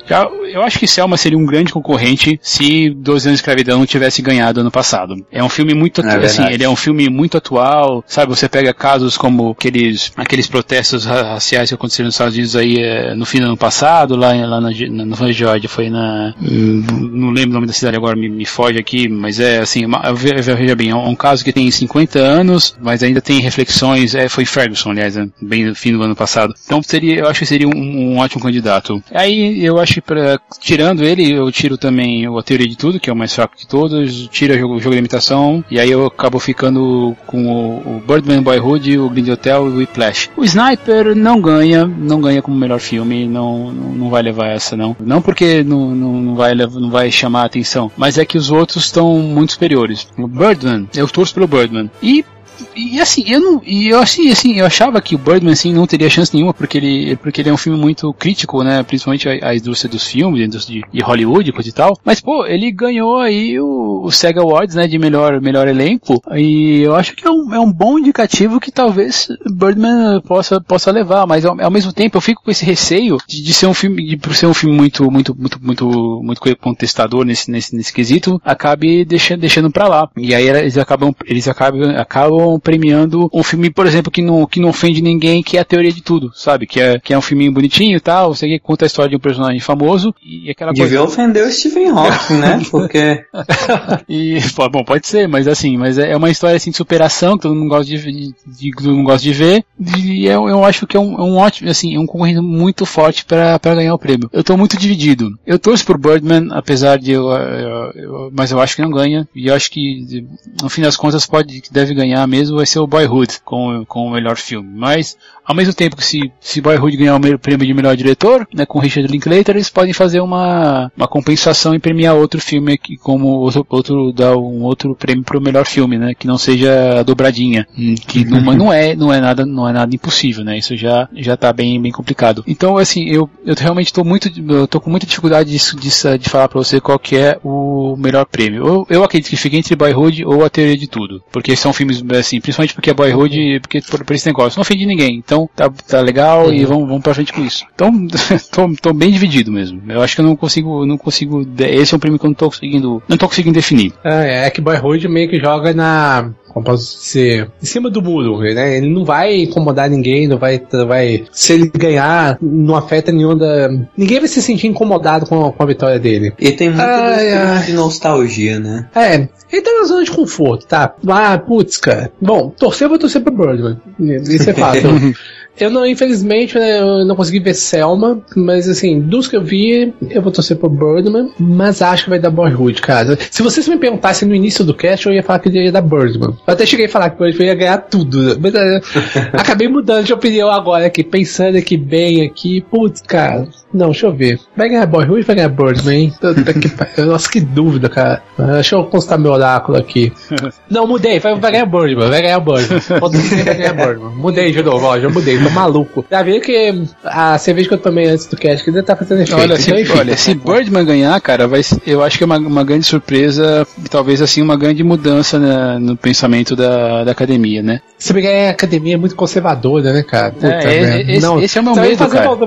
Eu acho que Selma seria um grande concorrente se 12 anos de escravidão não tivesse ganhado ano passado. É um filme muito, é assim, ele é um filme muito atual, sabe? Você pega casos como aqueles, aqueles protestos raciais que aconteceram nos Estados Unidos aí é, no fim do ano passado, lá, lá na, na, no Georgia, foi na, não lembro o nome da cidade agora, me, me foge aqui, mas é assim, veja bem, é um, um, caso que tem 50 anos, mas ainda tem reflexões, é, foi Ferguson, aliás, né, bem no fim do ano passado. Então seria, eu acho que seria um, um ótimo candidato. Aí eu acho que pra, tirando ele, eu tiro também a teoria de tudo, que é o mais fraco de todos, tiro o jogo, jogo de imitação, e aí eu acabo ficando com o, o Birdman Boyhood, o Green Hotel e o Whiplash. O Sniper não ganha, não ganha como melhor filme, não, não, não vai levar essa não. Não porque não, não, não, vai, não vai chamar a atenção, mas é que os outros estão muito superiores. O Birdman, eu torço pelo Birdman. E e assim, eu não. E eu assim, assim, eu achava que o Birdman assim, não teria chance nenhuma, porque ele, porque ele é um filme muito crítico, né? Principalmente a, a indústria dos filmes, a indústria de, de Hollywood e tal. Mas, pô, ele ganhou aí o, o SEGA Awards, né? De melhor, melhor elenco. E eu acho que é um, é um bom indicativo que talvez Birdman possa, possa levar. Mas ao, ao mesmo tempo eu fico com esse receio de, de ser um filme, de por ser um filme muito, muito, muito, muito, muito contestador nesse, nesse, nesse quesito, acabe deixando, deixando pra lá. E aí eles acabam, eles acabam, acabam premiando um filme, por exemplo, que não, que não ofende ninguém, que é a teoria de tudo, sabe? Que é, que é um filminho bonitinho e tal, você que conta a história de um personagem famoso e aquela Devia coisa. ofender o Stephen Hawking, né? [laughs] Porque. e, bom, pode ser, mas assim, mas é uma história assim de superação que todo mundo gosta de, de, de todo mundo gosta de ver. E eu, eu acho que é um, é um ótimo, assim, é um concorrente muito forte para ganhar o prêmio. Eu tô muito dividido. Eu torço por Birdman, apesar de eu, eu, eu, mas eu acho que não ganha. E eu acho que no fim das contas pode deve ganhar mesmo vai ser o Boyhood com, com o melhor filme. Mas, ao mesmo tempo que se, se Boyhood ganhar o prêmio de melhor diretor, né, com Richard Linklater, eles podem fazer uma, uma compensação e premiar outro filme aqui, como outro, outro dar um outro prêmio para o melhor filme, né, que não seja a dobradinha, hum, que não, não é não é nada não é nada impossível, né, isso já já está bem bem complicado. Então, assim, eu, eu realmente estou muito eu tô com muita dificuldade de, de, de falar para você qual que é o melhor prêmio. Eu, eu acredito que fique entre Boyhood ou A Teoria de Tudo, porque são filmes assim principalmente porque é Boyhood, porque por, por esse negócio. Não ofende ninguém, então tá, tá legal uhum. e vamos, vamos pra frente com isso. Então, [laughs] tô, tô bem dividido mesmo. Eu acho que eu não consigo, não consigo, esse é um prêmio que eu não tô conseguindo, não tô conseguindo definir. É, é que Boyhood meio que joga na, como posso dizer, em cima do muro, né? Ele não vai incomodar ninguém, não vai, vai, se ele ganhar, não afeta nenhum da, ninguém vai se sentir incomodado com, com a vitória dele. E tem muito ai, de nostalgia, né? É, ele tá na zona de conforto, tá? Ah, putz, cara. Bom, torcer eu vou torcer pro Birdman. Isso é fácil. [laughs] Eu não, infelizmente, né, eu não consegui ver Selma, mas assim, dos que eu vi, eu vou torcer pro Birdman, mas acho que vai dar Boyhood, cara. Se vocês me perguntassem no início do cast, eu ia falar que ia dar Birdman. Eu até cheguei a falar que o Birdman ia ganhar tudo, mas uh, [laughs] acabei mudando de opinião agora aqui, pensando aqui bem aqui, putz, cara. Não, deixa eu ver. Vai ganhar Boyhood ou vai ganhar Birdman, hein? [laughs] Nossa, que dúvida, cara. Deixa eu constar meu oráculo aqui. [laughs] Não, mudei, vai, vai ganhar Birdman, vai ganhar Birdman. Vai ganhar Birdman. Mudei de novo, ó, já mudei tô maluco. Já viu que a cerveja que eu tomei antes do cast que ainda tá fazendo efeito. Olha, se, então, olha, se Birdman ganhar, cara, vai, eu acho que é uma, uma grande surpresa, talvez assim, uma grande mudança na, no pensamento da, da academia, né? Se bem que a academia é muito conservadora, né, cara? Puta, é, esse, não, esse é o meu medo, cara.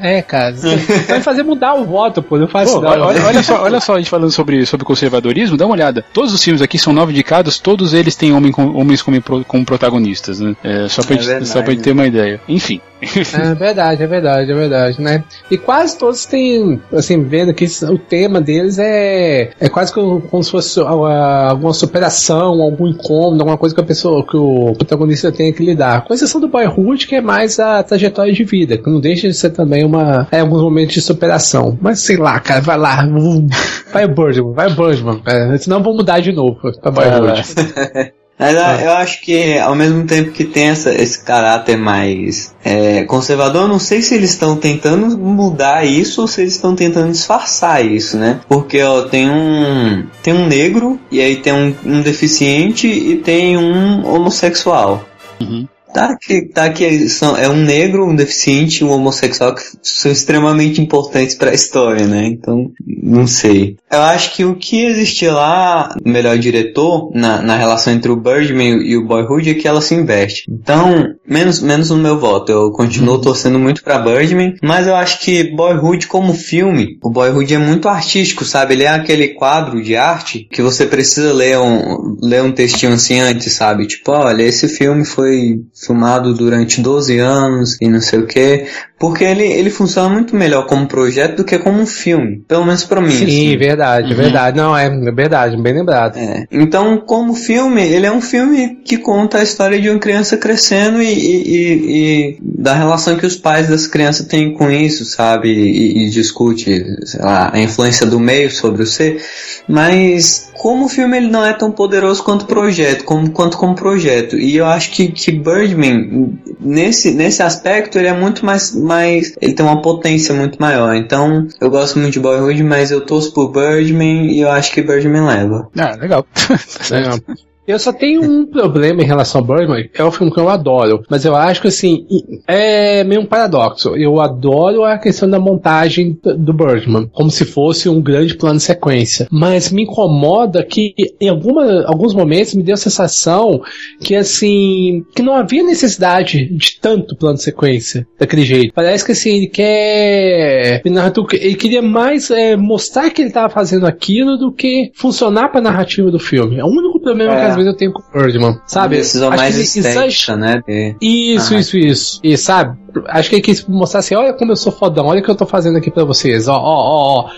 É, cara. [laughs] Vai fazer mudar o voto, pô. Não faz pô, olha, olha, só, olha só, a gente falando sobre, sobre conservadorismo, dá uma olhada. Todos os filmes aqui são nove indicados, todos eles têm homem com, homens como, como protagonistas, né? É, só, pra é gente, só pra gente ter uma ideia. Enfim. É verdade, é verdade, é verdade, né? E quase todos têm, assim, vendo que o tema deles é, é quase como, se fosse alguma superação, algum incômodo, alguma coisa que a pessoa, que o protagonista tem que lidar. Com exceção do Boyhood, que é mais a trajetória de vida, que não deixa de ser também uma, é, alguns momentos de superação. Mas sei lá, cara, vai lá, [laughs] vai o Birdman, vai o Birdman, cara, senão vou mudar de novo pra Boyhood. [laughs] Mas ah. eu acho que ao mesmo tempo que tem essa, esse caráter mais é, conservador, eu não sei se eles estão tentando mudar isso ou se eles estão tentando disfarçar isso, né? Porque ó, tem um tem um negro e aí tem um, um deficiente e tem um homossexual. Uhum. Tá que, tá que são, é um negro, um deficiente, um homossexual que são extremamente importantes para a história, né? Então, não sei. Eu acho que o que existia lá, o melhor diretor, na, na relação entre o Birdman e o Boyhood, é que ela se investe. Então, menos, menos no meu voto. Eu continuo uhum. torcendo muito pra Birdman, mas eu acho que Boyhood como filme, o Boyhood é muito artístico, sabe? Ele é aquele quadro de arte que você precisa ler um, ler um textinho assim antes, sabe? Tipo, olha, esse filme foi filmado durante 12 anos e não sei o que, porque ele, ele funciona muito melhor como projeto do que como um filme, pelo menos para mim. Sim, assim. verdade, uhum. verdade. Não, é, é verdade, bem lembrado. É. Então, como filme, ele é um filme que conta a história de uma criança crescendo e, e, e da relação que os pais das crianças têm com isso, sabe? E, e discute, lá, a influência do meio sobre o ser, mas como o filme ele não é tão poderoso quanto projeto, como, quanto como projeto. E eu acho que, que Birdman, nesse, nesse aspecto, ele é muito mais, mais. Ele tem uma potência muito maior. Então, eu gosto muito de Boyhood, mas eu torço por Birdman e eu acho que Birdman leva. Ah, legal. legal. [laughs] Eu só tenho um problema em relação a Birdman, é um filme que eu adoro, mas eu acho que assim, é meio um paradoxo. Eu adoro a questão da montagem do Birdman, como se fosse um grande plano de sequência, mas me incomoda que em alguma, alguns momentos me deu a sensação que assim, que não havia necessidade de tanto plano de sequência daquele jeito. Parece que assim, ele quer, ele queria mais é, mostrar que ele estava fazendo aquilo do que funcionar para a narrativa do filme. É o único problema é. que vezes eu tenho com o Birdman, sabe? Decisão mais estética, né? De... Isso, ah. isso, isso. E sabe? Acho que ele quis mostrar assim, olha como eu sou fodão, olha o que eu tô fazendo aqui pra vocês, ó, ó, ó, ó.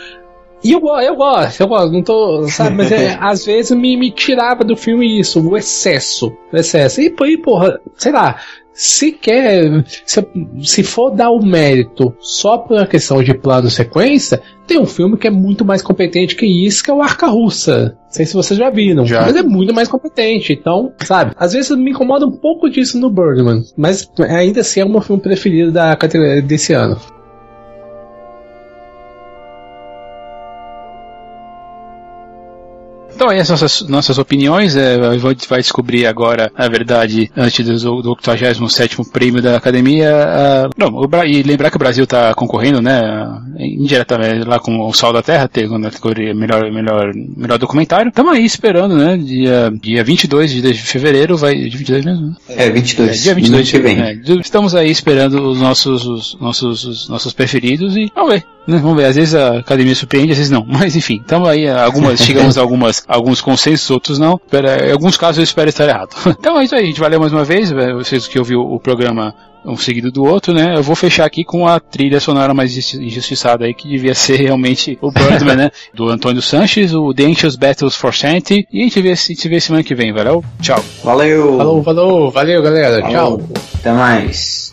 E eu, eu gosto, eu gosto, não tô, sabe, mas é, [laughs] às vezes me, me tirava do filme isso, o excesso, o excesso. E, e porra, sei lá, se quer, se, se for dar o mérito só por uma questão de plano sequência, tem um filme que é muito mais competente que isso, que é o Arca Russa. Não sei se vocês já viram, já. mas é muito mais competente. Então, sabe, às vezes me incomoda um pouco disso no Birdman, mas ainda assim é o meu filme preferido da categoria desse ano. Então, essas nossas, nossas opiniões. É, a gente vai descobrir agora, na verdade, antes do, do 87 prêmio da academia. Uh, não, o, e lembrar que o Brasil está concorrendo, né? Indiretamente lá com o Sol da Terra, ter na categoria melhor, melhor, melhor documentário. Estamos aí esperando, né? Dia, dia 22 de fevereiro vai. Dia 22 mesmo? É, 22. É, dia 22 de fevereiro. É, estamos aí esperando os nossos, os nossos, os nossos preferidos e vamos ver. Né? Vamos ver, às vezes a academia surpreende, às vezes não. [laughs] Mas enfim, estamos aí, algumas, [laughs] chegamos a algumas, alguns consensos, outros não. em alguns casos eu espero estar errado. [laughs] Então é isso aí, a gente valeu mais uma vez, vocês que ouviram o programa um seguido do outro, né? Eu vou fechar aqui com a trilha sonora mais injustiçada aí, que devia ser realmente o Birdman, né? Do Antônio Sanches, o The Anxious Battles for Sanity. E a gente vê, a gente vê semana que vem, valeu? Tchau. Valeu! Falou, falou, valeu galera, falou. tchau. Até mais.